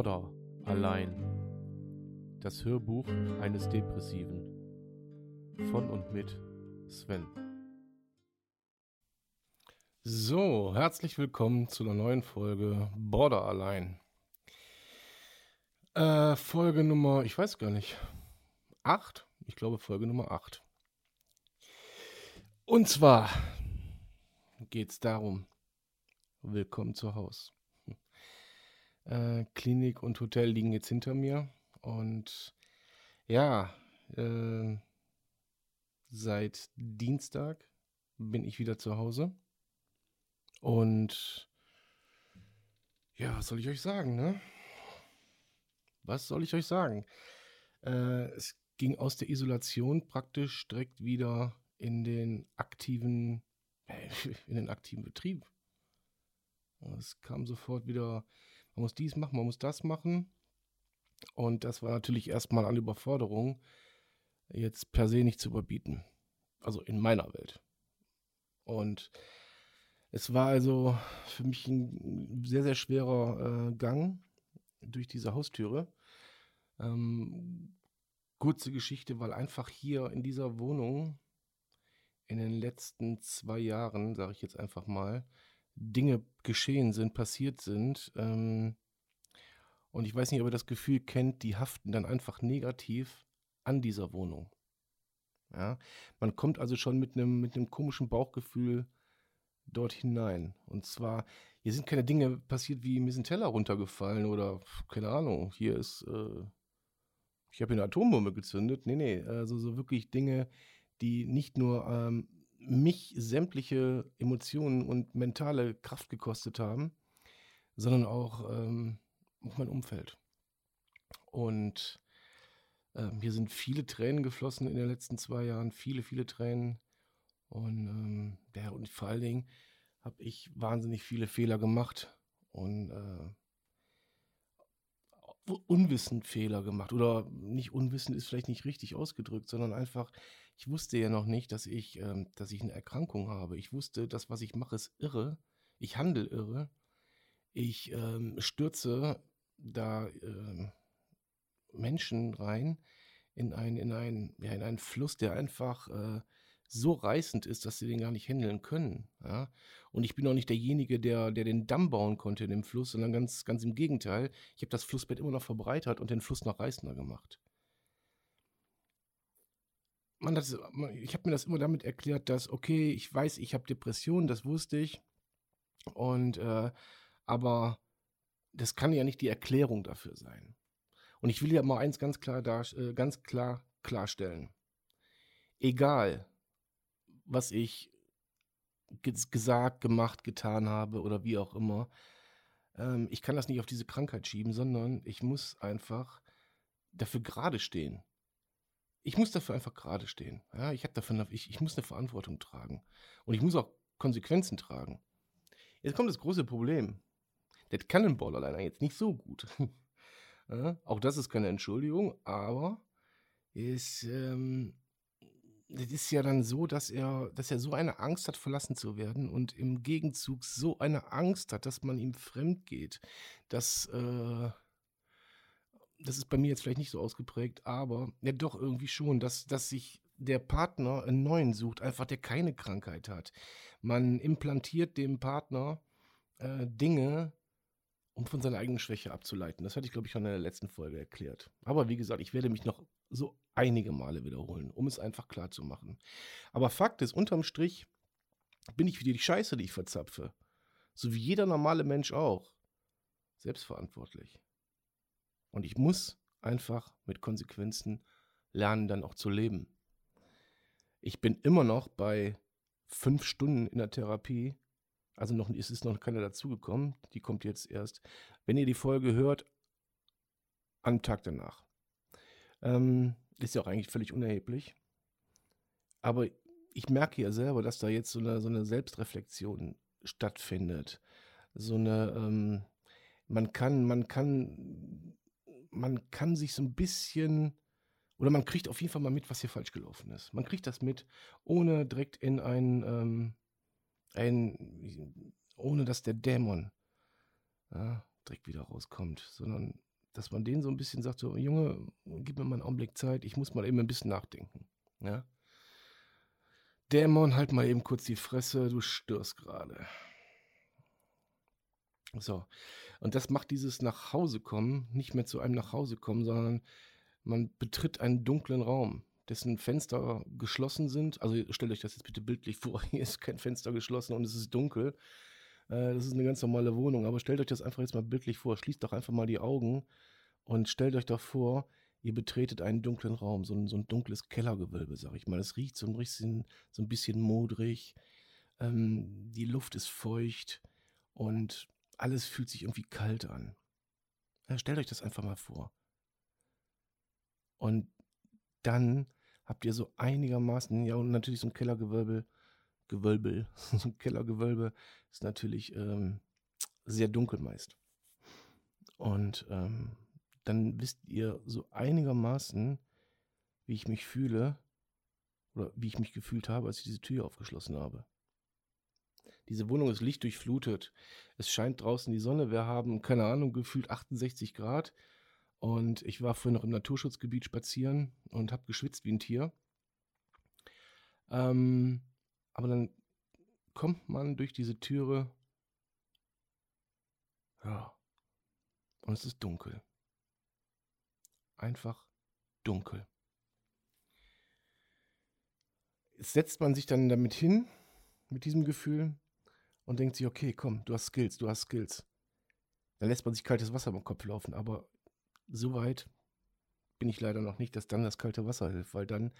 Border allein. Das Hörbuch eines Depressiven. Von und mit Sven. So, herzlich willkommen zu einer neuen Folge Border allein. Äh, Folge Nummer, ich weiß gar nicht, 8? Ich glaube Folge Nummer 8. Und zwar geht es darum, willkommen zu Hause. Äh, Klinik und Hotel liegen jetzt hinter mir. Und ja, äh, seit Dienstag bin ich wieder zu Hause. Und ja, was soll ich euch sagen, ne? Was soll ich euch sagen? Äh, es ging aus der Isolation praktisch direkt wieder in den aktiven, in den aktiven Betrieb. Es kam sofort wieder man muss dies machen, man muss das machen. Und das war natürlich erstmal eine Überforderung, jetzt per se nicht zu überbieten. Also in meiner Welt. Und es war also für mich ein sehr, sehr schwerer äh, Gang durch diese Haustüre. Ähm, kurze Geschichte, weil einfach hier in dieser Wohnung in den letzten zwei Jahren, sage ich jetzt einfach mal, Dinge geschehen sind, passiert sind. Ähm, und ich weiß nicht, ob ihr das Gefühl kennt, die haften dann einfach negativ an dieser Wohnung. Ja, man kommt also schon mit einem mit komischen Bauchgefühl dort hinein. Und zwar, hier sind keine Dinge passiert, wie mir ist ein Teller runtergefallen oder keine Ahnung, hier ist, äh, ich habe eine Atombombe gezündet. Nee, nee, also so wirklich Dinge, die nicht nur ähm, mich sämtliche Emotionen und mentale Kraft gekostet haben, sondern auch, ähm, mein Umfeld. Und ähm, hier sind viele Tränen geflossen in den letzten zwei Jahren, viele, viele Tränen. Und, ähm, ja, und vor allen Dingen habe ich wahnsinnig viele Fehler gemacht und äh, unwissend Fehler gemacht. Oder nicht unwissend ist vielleicht nicht richtig ausgedrückt, sondern einfach, ich wusste ja noch nicht, dass ich, ähm, dass ich eine Erkrankung habe. Ich wusste, das, was ich mache, ist irre. Ich handle irre. Ich ähm, stürze da äh, Menschen rein in, ein, in, ein, ja, in einen Fluss, der einfach äh, so reißend ist, dass sie den gar nicht handeln können. Ja? Und ich bin auch nicht derjenige, der, der den Damm bauen konnte in dem Fluss, sondern ganz, ganz im Gegenteil. Ich habe das Flussbett immer noch verbreitert und den Fluss noch reißender gemacht. Man, das, ich habe mir das immer damit erklärt, dass, okay, ich weiß, ich habe Depressionen, das wusste ich. Und, äh, aber das kann ja nicht die Erklärung dafür sein. Und ich will ja mal eins ganz klar, dar, äh, ganz klar klarstellen. Egal, was ich gesagt, gemacht, getan habe oder wie auch immer. Ähm, ich kann das nicht auf diese Krankheit schieben, sondern ich muss einfach dafür gerade stehen. Ich muss dafür einfach gerade stehen. Ja, ich, dafür, ich, ich muss eine Verantwortung tragen. Und ich muss auch Konsequenzen tragen. Jetzt kommt das große Problem. Der Cannonball alleine jetzt nicht so gut. ja, auch das ist keine Entschuldigung, aber ist, ähm, das ist ja dann so, dass er, dass er so eine Angst hat, verlassen zu werden und im Gegenzug so eine Angst hat, dass man ihm fremd geht. Das, äh, das ist bei mir jetzt vielleicht nicht so ausgeprägt, aber ja doch irgendwie schon, dass, dass sich der Partner einen neuen sucht, einfach der keine Krankheit hat. Man implantiert dem Partner äh, Dinge, um von seiner eigenen Schwäche abzuleiten. Das hatte ich, glaube ich, schon in der letzten Folge erklärt. Aber wie gesagt, ich werde mich noch so einige Male wiederholen, um es einfach klar zu machen. Aber Fakt ist, unterm Strich bin ich für die Scheiße, die ich verzapfe. So wie jeder normale Mensch auch. Selbstverantwortlich. Und ich muss einfach mit Konsequenzen lernen, dann auch zu leben. Ich bin immer noch bei fünf Stunden in der Therapie also noch, es ist noch keiner dazugekommen. Die kommt jetzt erst, wenn ihr die Folge hört, am Tag danach. Ähm, ist ja auch eigentlich völlig unerheblich. Aber ich merke ja selber, dass da jetzt so eine, so eine Selbstreflexion stattfindet. So eine, ähm, man kann, man kann, man kann sich so ein bisschen, oder man kriegt auf jeden Fall mal mit, was hier falsch gelaufen ist. Man kriegt das mit, ohne direkt in ein, ähm, ein, ohne dass der Dämon ja, direkt wieder rauskommt, sondern dass man denen so ein bisschen sagt, so, Junge, gib mir mal einen Augenblick Zeit, ich muss mal eben ein bisschen nachdenken. Ja? Dämon, halt mal eben kurz die Fresse, du störst gerade. So. Und das macht dieses nach Hause kommen, nicht mehr zu einem nach Hause kommen, sondern man betritt einen dunklen Raum, dessen Fenster geschlossen sind. Also stellt euch das jetzt bitte bildlich vor, hier ist kein Fenster geschlossen und es ist dunkel. Äh, das ist eine ganz normale Wohnung, aber stellt euch das einfach jetzt mal bildlich vor. Schließt doch einfach mal die Augen und stellt euch doch vor, ihr betretet einen dunklen Raum, so ein, so ein dunkles Kellergewölbe, sag ich mal. Es riecht so ein bisschen, so ein bisschen modrig, ähm, die Luft ist feucht und alles fühlt sich irgendwie kalt an. Ja, stellt euch das einfach mal vor. Und dann habt ihr so einigermaßen, ja, und natürlich so ein Kellergewölbe, Gewölbe, so ein Kellergewölbe ist natürlich ähm, sehr dunkel meist. Und ähm, dann wisst ihr so einigermaßen, wie ich mich fühle oder wie ich mich gefühlt habe, als ich diese Tür aufgeschlossen habe. Diese Wohnung ist lichtdurchflutet. Es scheint draußen die Sonne. Wir haben, keine Ahnung, gefühlt 68 Grad. Und ich war vorhin noch im Naturschutzgebiet spazieren und habe geschwitzt wie ein Tier. Ähm, aber dann kommt man durch diese Türe. Ja. Und es ist dunkel. Einfach dunkel. Jetzt setzt man sich dann damit hin, mit diesem Gefühl, und denkt sich, okay, komm, du hast Skills, du hast Skills. Dann lässt man sich kaltes Wasser im Kopf laufen, aber so weit bin ich leider noch nicht, dass dann das kalte Wasser hilft, weil dann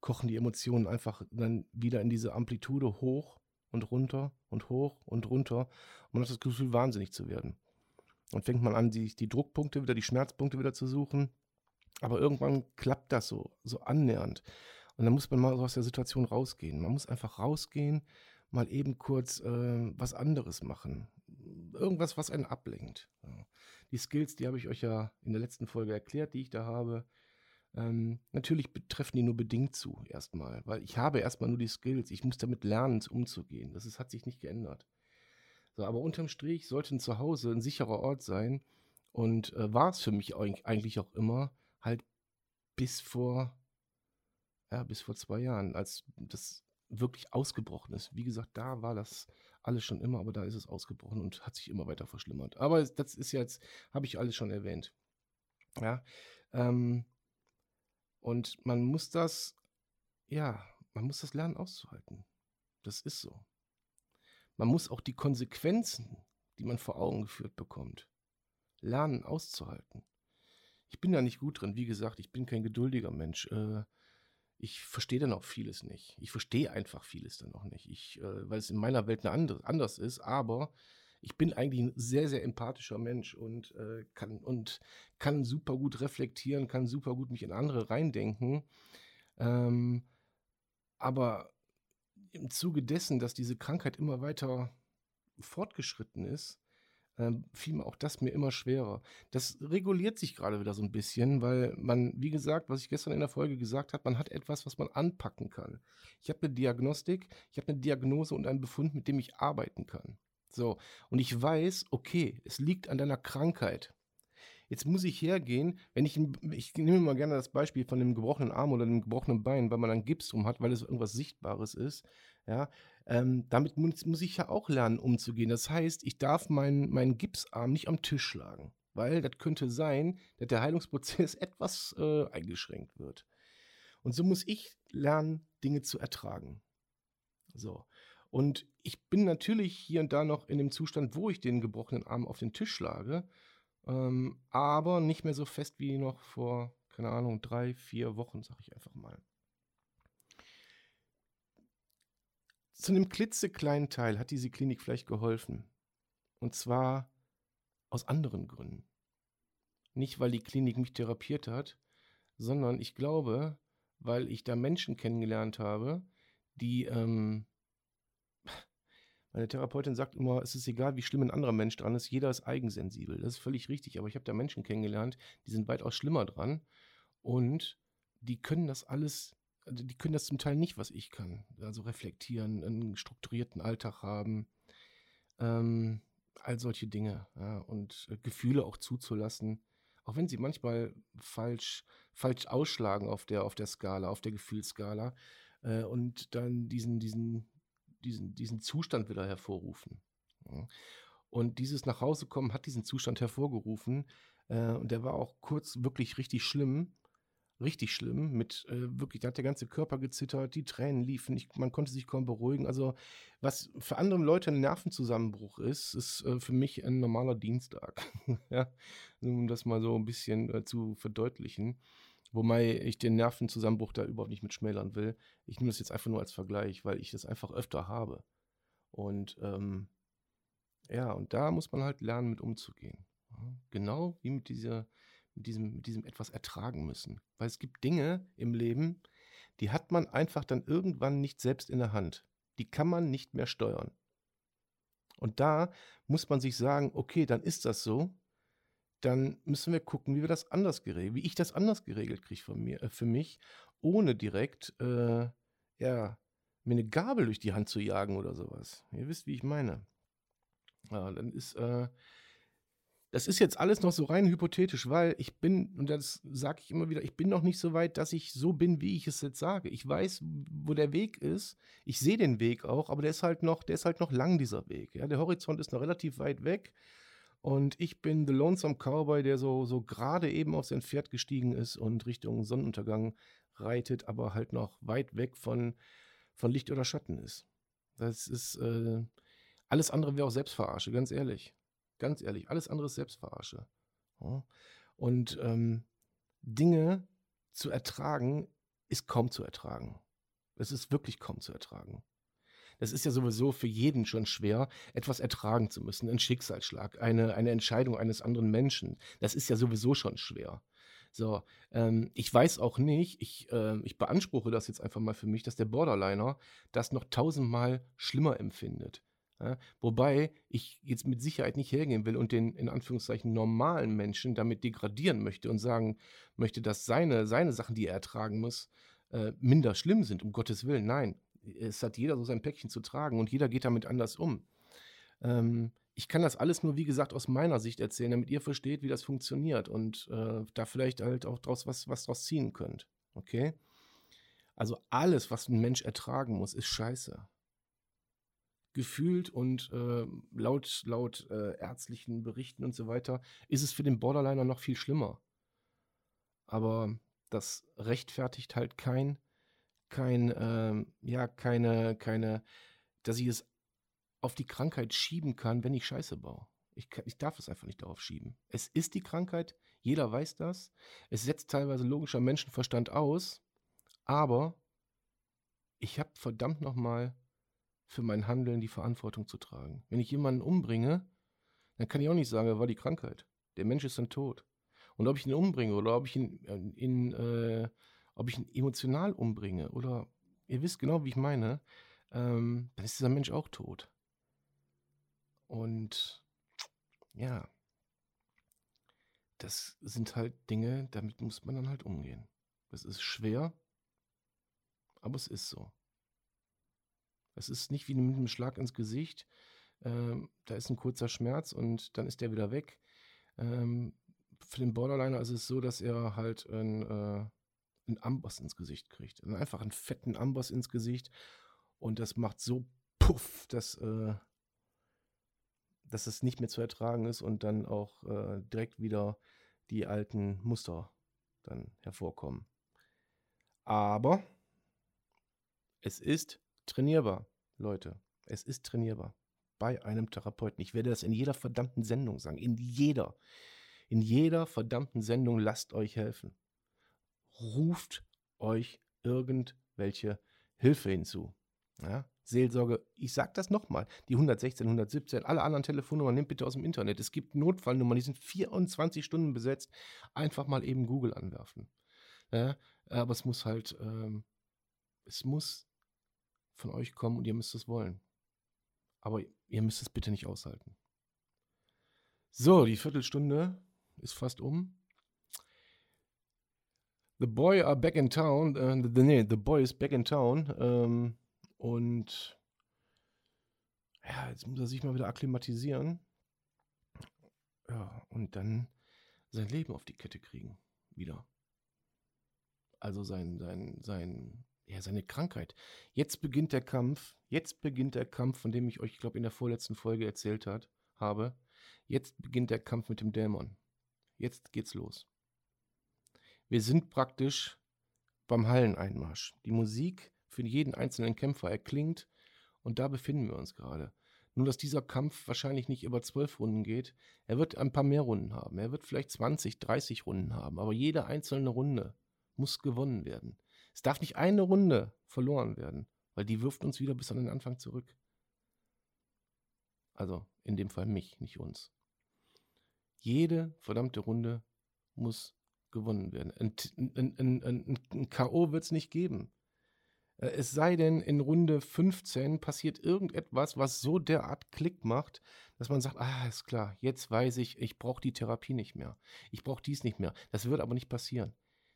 kochen die Emotionen einfach dann wieder in diese Amplitude hoch und runter und hoch und runter. Und man hat das Gefühl, wahnsinnig zu werden. Und fängt man an, die, die Druckpunkte wieder, die Schmerzpunkte wieder zu suchen. Aber irgendwann klappt das so, so annähernd. Und dann muss man mal aus der Situation rausgehen. Man muss einfach rausgehen, mal eben kurz äh, was anderes machen. Irgendwas, was einen ablenkt. Ja. Die Skills, die habe ich euch ja in der letzten Folge erklärt, die ich da habe. Ähm, natürlich betreffen die nur bedingt zu, erstmal, weil ich habe erstmal nur die Skills. Ich muss damit lernen, umzugehen. Das ist, hat sich nicht geändert. So, aber unterm Strich sollte ein Zuhause ein sicherer Ort sein und äh, war es für mich eigentlich auch immer, halt bis vor, ja, bis vor zwei Jahren, als das wirklich ausgebrochen ist. Wie gesagt, da war das alles schon immer, aber da ist es ausgebrochen und hat sich immer weiter verschlimmert. Aber das ist jetzt, habe ich alles schon erwähnt. Ja, ähm, und man muss das, ja, man muss das lernen auszuhalten. Das ist so. Man muss auch die Konsequenzen, die man vor Augen geführt bekommt, lernen auszuhalten. Ich bin da nicht gut drin. Wie gesagt, ich bin kein geduldiger Mensch. Äh, ich verstehe dann auch vieles nicht. Ich verstehe einfach vieles dann auch nicht. Ich, äh, weil es in meiner Welt eine andere, anders ist, aber ich bin eigentlich ein sehr, sehr empathischer Mensch und, äh, kann, und kann super gut reflektieren, kann super gut mich in andere reindenken. Ähm, aber im Zuge dessen, dass diese Krankheit immer weiter fortgeschritten ist, ähm, fiel mir auch das mir immer schwerer. Das reguliert sich gerade wieder so ein bisschen, weil man, wie gesagt, was ich gestern in der Folge gesagt habe, man hat etwas, was man anpacken kann. Ich habe eine Diagnostik, ich habe eine Diagnose und einen Befund, mit dem ich arbeiten kann. So, und ich weiß, okay, es liegt an deiner Krankheit. Jetzt muss ich hergehen, wenn ich, ich nehme mal gerne das Beispiel von dem gebrochenen Arm oder dem gebrochenen Bein, weil man einen Gips drum hat, weil es irgendwas Sichtbares ist. Ja, ähm, damit muss, muss, ich ja auch lernen, umzugehen. Das heißt, ich darf meinen, meinen Gipsarm nicht am Tisch schlagen, weil das könnte sein, dass der Heilungsprozess etwas äh, eingeschränkt wird. Und so muss ich lernen, Dinge zu ertragen. So. Und ich bin natürlich hier und da noch in dem Zustand, wo ich den gebrochenen Arm auf den Tisch schlage, ähm, aber nicht mehr so fest wie noch vor, keine Ahnung, drei, vier Wochen, sag ich einfach mal. Zu einem klitzekleinen Teil hat diese Klinik vielleicht geholfen. Und zwar aus anderen Gründen. Nicht, weil die Klinik mich therapiert hat, sondern ich glaube, weil ich da Menschen kennengelernt habe, die, ähm, meine Therapeutin sagt immer, es ist egal, wie schlimm ein anderer Mensch dran ist, jeder ist eigensensibel. Das ist völlig richtig, aber ich habe da Menschen kennengelernt, die sind weitaus schlimmer dran und die können das alles also die können das zum Teil nicht, was ich kann. Also reflektieren, einen strukturierten Alltag haben, ähm, all solche Dinge. Ja, und äh, Gefühle auch zuzulassen, auch wenn sie manchmal falsch, falsch ausschlagen auf der, auf der Skala, auf der Gefühlsskala, äh, und dann diesen, diesen, diesen, diesen Zustand wieder hervorrufen. Ja. Und dieses Nachhausekommen hat diesen Zustand hervorgerufen. Äh, und der war auch kurz wirklich richtig schlimm. Richtig schlimm. Mit äh, wirklich, da hat der ganze Körper gezittert, die Tränen liefen, ich, man konnte sich kaum beruhigen. Also, was für andere Leute ein Nervenzusammenbruch ist, ist äh, für mich ein normaler Dienstag. ja, um das mal so ein bisschen äh, zu verdeutlichen. Wobei ich den Nervenzusammenbruch da überhaupt nicht mit schmälern will. Ich nehme das jetzt einfach nur als Vergleich, weil ich das einfach öfter habe. Und ähm, ja, und da muss man halt lernen, mit umzugehen. Genau wie mit, dieser, mit, diesem, mit diesem etwas ertragen müssen. Weil es gibt Dinge im Leben, die hat man einfach dann irgendwann nicht selbst in der Hand. Die kann man nicht mehr steuern. Und da muss man sich sagen, okay, dann ist das so dann müssen wir gucken, wie wir das anders geregelt, wie ich das anders geregelt kriege von mir, äh, für mich, ohne direkt, äh, ja, mir eine Gabel durch die Hand zu jagen oder sowas. Ihr wisst, wie ich meine. Ja, dann ist, äh, das ist jetzt alles noch so rein hypothetisch, weil ich bin, und das sage ich immer wieder, ich bin noch nicht so weit, dass ich so bin, wie ich es jetzt sage. Ich weiß, wo der Weg ist. Ich sehe den Weg auch, aber der ist halt noch, der ist halt noch lang, dieser Weg. Ja, der Horizont ist noch relativ weit weg. Und ich bin The Lonesome Cowboy, der so, so gerade eben auf sein Pferd gestiegen ist und Richtung Sonnenuntergang reitet, aber halt noch weit weg von, von Licht oder Schatten ist. Das ist, äh, alles andere wäre auch Selbstverarsche, ganz ehrlich. Ganz ehrlich, alles andere ist Selbstverarsche. Und ähm, Dinge zu ertragen, ist kaum zu ertragen. Es ist wirklich kaum zu ertragen. Das ist ja sowieso für jeden schon schwer, etwas ertragen zu müssen. Ein Schicksalsschlag, eine, eine Entscheidung eines anderen Menschen. Das ist ja sowieso schon schwer. So, ähm, ich weiß auch nicht, ich, äh, ich beanspruche das jetzt einfach mal für mich, dass der Borderliner das noch tausendmal schlimmer empfindet. Ja, wobei ich jetzt mit Sicherheit nicht hergehen will und den in Anführungszeichen normalen Menschen damit degradieren möchte und sagen möchte, dass seine, seine Sachen, die er ertragen muss, äh, minder schlimm sind, um Gottes Willen. Nein, es hat jeder so sein Päckchen zu tragen und jeder geht damit anders um. Ähm, ich kann das alles nur, wie gesagt, aus meiner Sicht erzählen, damit ihr versteht, wie das funktioniert und äh, da vielleicht halt auch draus was, was draus ziehen könnt. Okay? Also alles, was ein Mensch ertragen muss, ist scheiße. Gefühlt und äh, laut, laut äh, ärztlichen Berichten und so weiter ist es für den Borderliner noch viel schlimmer. Aber das rechtfertigt halt kein kein, ähm, ja, keine, keine, dass ich es auf die Krankheit schieben kann, wenn ich Scheiße baue. Ich, ich darf es einfach nicht darauf schieben. Es ist die Krankheit, jeder weiß das. Es setzt teilweise logischer Menschenverstand aus, aber ich habe verdammt nochmal für mein Handeln die Verantwortung zu tragen. Wenn ich jemanden umbringe, dann kann ich auch nicht sagen, er war die Krankheit. Der Mensch ist dann tot. Und ob ich ihn umbringe oder ob ich ihn äh, in, äh, ob ich ihn emotional umbringe oder ihr wisst genau, wie ich meine, ähm, dann ist dieser Mensch auch tot. Und ja, das sind halt Dinge, damit muss man dann halt umgehen. Das ist schwer, aber es ist so. Es ist nicht wie mit einem Schlag ins Gesicht. Ähm, da ist ein kurzer Schmerz und dann ist der wieder weg. Ähm, für den Borderliner ist es so, dass er halt ein, äh, einen Amboss ins Gesicht kriegt. Also einfach einen fetten Amboss ins Gesicht und das macht so puff, dass, äh, dass es nicht mehr zu ertragen ist und dann auch äh, direkt wieder die alten Muster dann hervorkommen. Aber es ist trainierbar, Leute. Es ist trainierbar bei einem Therapeuten. Ich werde das in jeder verdammten Sendung sagen. In jeder. In jeder verdammten Sendung lasst euch helfen ruft euch irgendwelche Hilfe hinzu. Ja? Seelsorge, ich sage das nochmal, die 116, 117, alle anderen Telefonnummern nehmt bitte aus dem Internet. Es gibt Notfallnummern, die sind 24 Stunden besetzt. Einfach mal eben Google anwerfen. Ja? Aber es muss halt, ähm, es muss von euch kommen und ihr müsst es wollen. Aber ihr müsst es bitte nicht aushalten. So, die Viertelstunde ist fast um. The Boy are back in town. Äh, the, nee, The Boy is back in town. Ähm, und ja, jetzt muss er sich mal wieder akklimatisieren. Ja, und dann sein Leben auf die Kette kriegen. Wieder. Also sein, sein, sein, ja, seine Krankheit. Jetzt beginnt der Kampf. Jetzt beginnt der Kampf, von dem ich euch, ich glaube, in der vorletzten Folge erzählt hat, habe. Jetzt beginnt der Kampf mit dem Dämon. Jetzt geht's los. Wir sind praktisch beim Halleneinmarsch. Die Musik für jeden einzelnen Kämpfer erklingt und da befinden wir uns gerade. Nur, dass dieser Kampf wahrscheinlich nicht über zwölf Runden geht. Er wird ein paar mehr Runden haben. Er wird vielleicht 20, 30 Runden haben. Aber jede einzelne Runde muss gewonnen werden. Es darf nicht eine Runde verloren werden, weil die wirft uns wieder bis an den Anfang zurück. Also in dem Fall mich, nicht uns. Jede verdammte Runde muss gewonnen werden. Ein, ein, ein, ein K.O. wird es nicht geben. Äh, es sei denn, in Runde 15 passiert irgendetwas, was so derart Klick macht, dass man sagt, ah, ist klar, jetzt weiß ich, ich brauche die Therapie nicht mehr. Ich brauche dies nicht mehr. Das wird aber nicht passieren.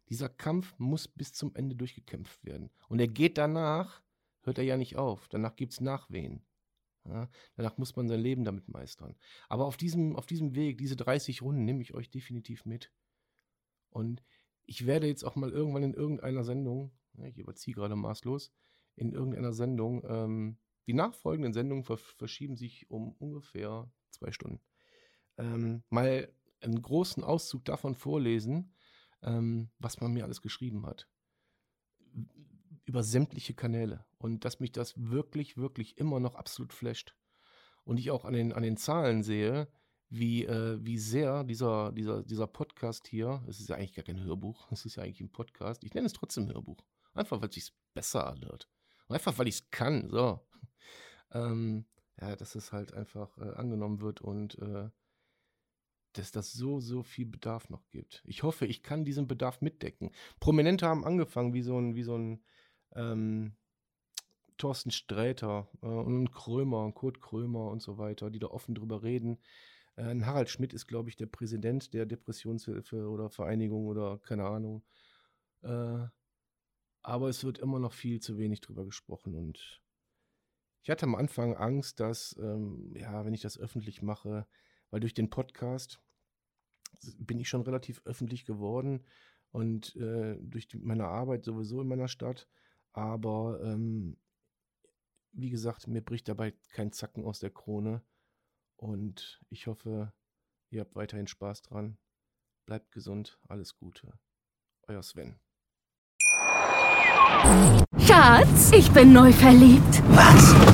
Dieser Kampf muss bis zum Ende durchgekämpft werden. Und er geht danach, hört er ja nicht auf. Danach gibt es Nachwehen. Ja, danach muss man sein Leben damit meistern. Aber auf diesem, auf diesem Weg, diese 30 Runden, nehme ich euch definitiv mit. Und ich werde jetzt auch mal irgendwann in irgendeiner Sendung, ich überziehe gerade maßlos, in irgendeiner Sendung, ähm, die nachfolgenden Sendungen verschieben sich um ungefähr zwei Stunden, ähm, mal einen großen Auszug davon vorlesen, ähm, was man mir alles geschrieben hat. Über sämtliche Kanäle. Und dass mich das wirklich, wirklich immer noch absolut flasht. Und ich auch an den, an den Zahlen sehe, wie, äh, wie sehr dieser, dieser, dieser Podcast hier, es ist ja eigentlich gar kein Hörbuch, es ist ja eigentlich ein Podcast, ich nenne es trotzdem Hörbuch. Einfach, weil es sich besser anhört. einfach, weil ich es kann, so. Ähm, ja, dass es halt einfach äh, angenommen wird und äh, dass das so, so viel Bedarf noch gibt. Ich hoffe, ich kann diesen Bedarf mitdecken. Prominente haben angefangen, wie so ein, wie so ein ähm, Thorsten Sträter äh, und Krömer, Kurt Krömer und so weiter, die da offen drüber reden. Äh, Harald Schmidt ist, glaube ich, der Präsident der Depressionshilfe oder Vereinigung oder keine Ahnung. Äh, aber es wird immer noch viel zu wenig drüber gesprochen und ich hatte am Anfang Angst, dass, ähm, ja, wenn ich das öffentlich mache, weil durch den Podcast bin ich schon relativ öffentlich geworden und äh, durch die, meine Arbeit sowieso in meiner Stadt. Aber ähm, wie gesagt, mir bricht dabei kein Zacken aus der Krone. Und ich hoffe, ihr habt weiterhin Spaß dran. Bleibt gesund, alles Gute. Euer Sven. Schatz, ich bin neu verliebt. Was?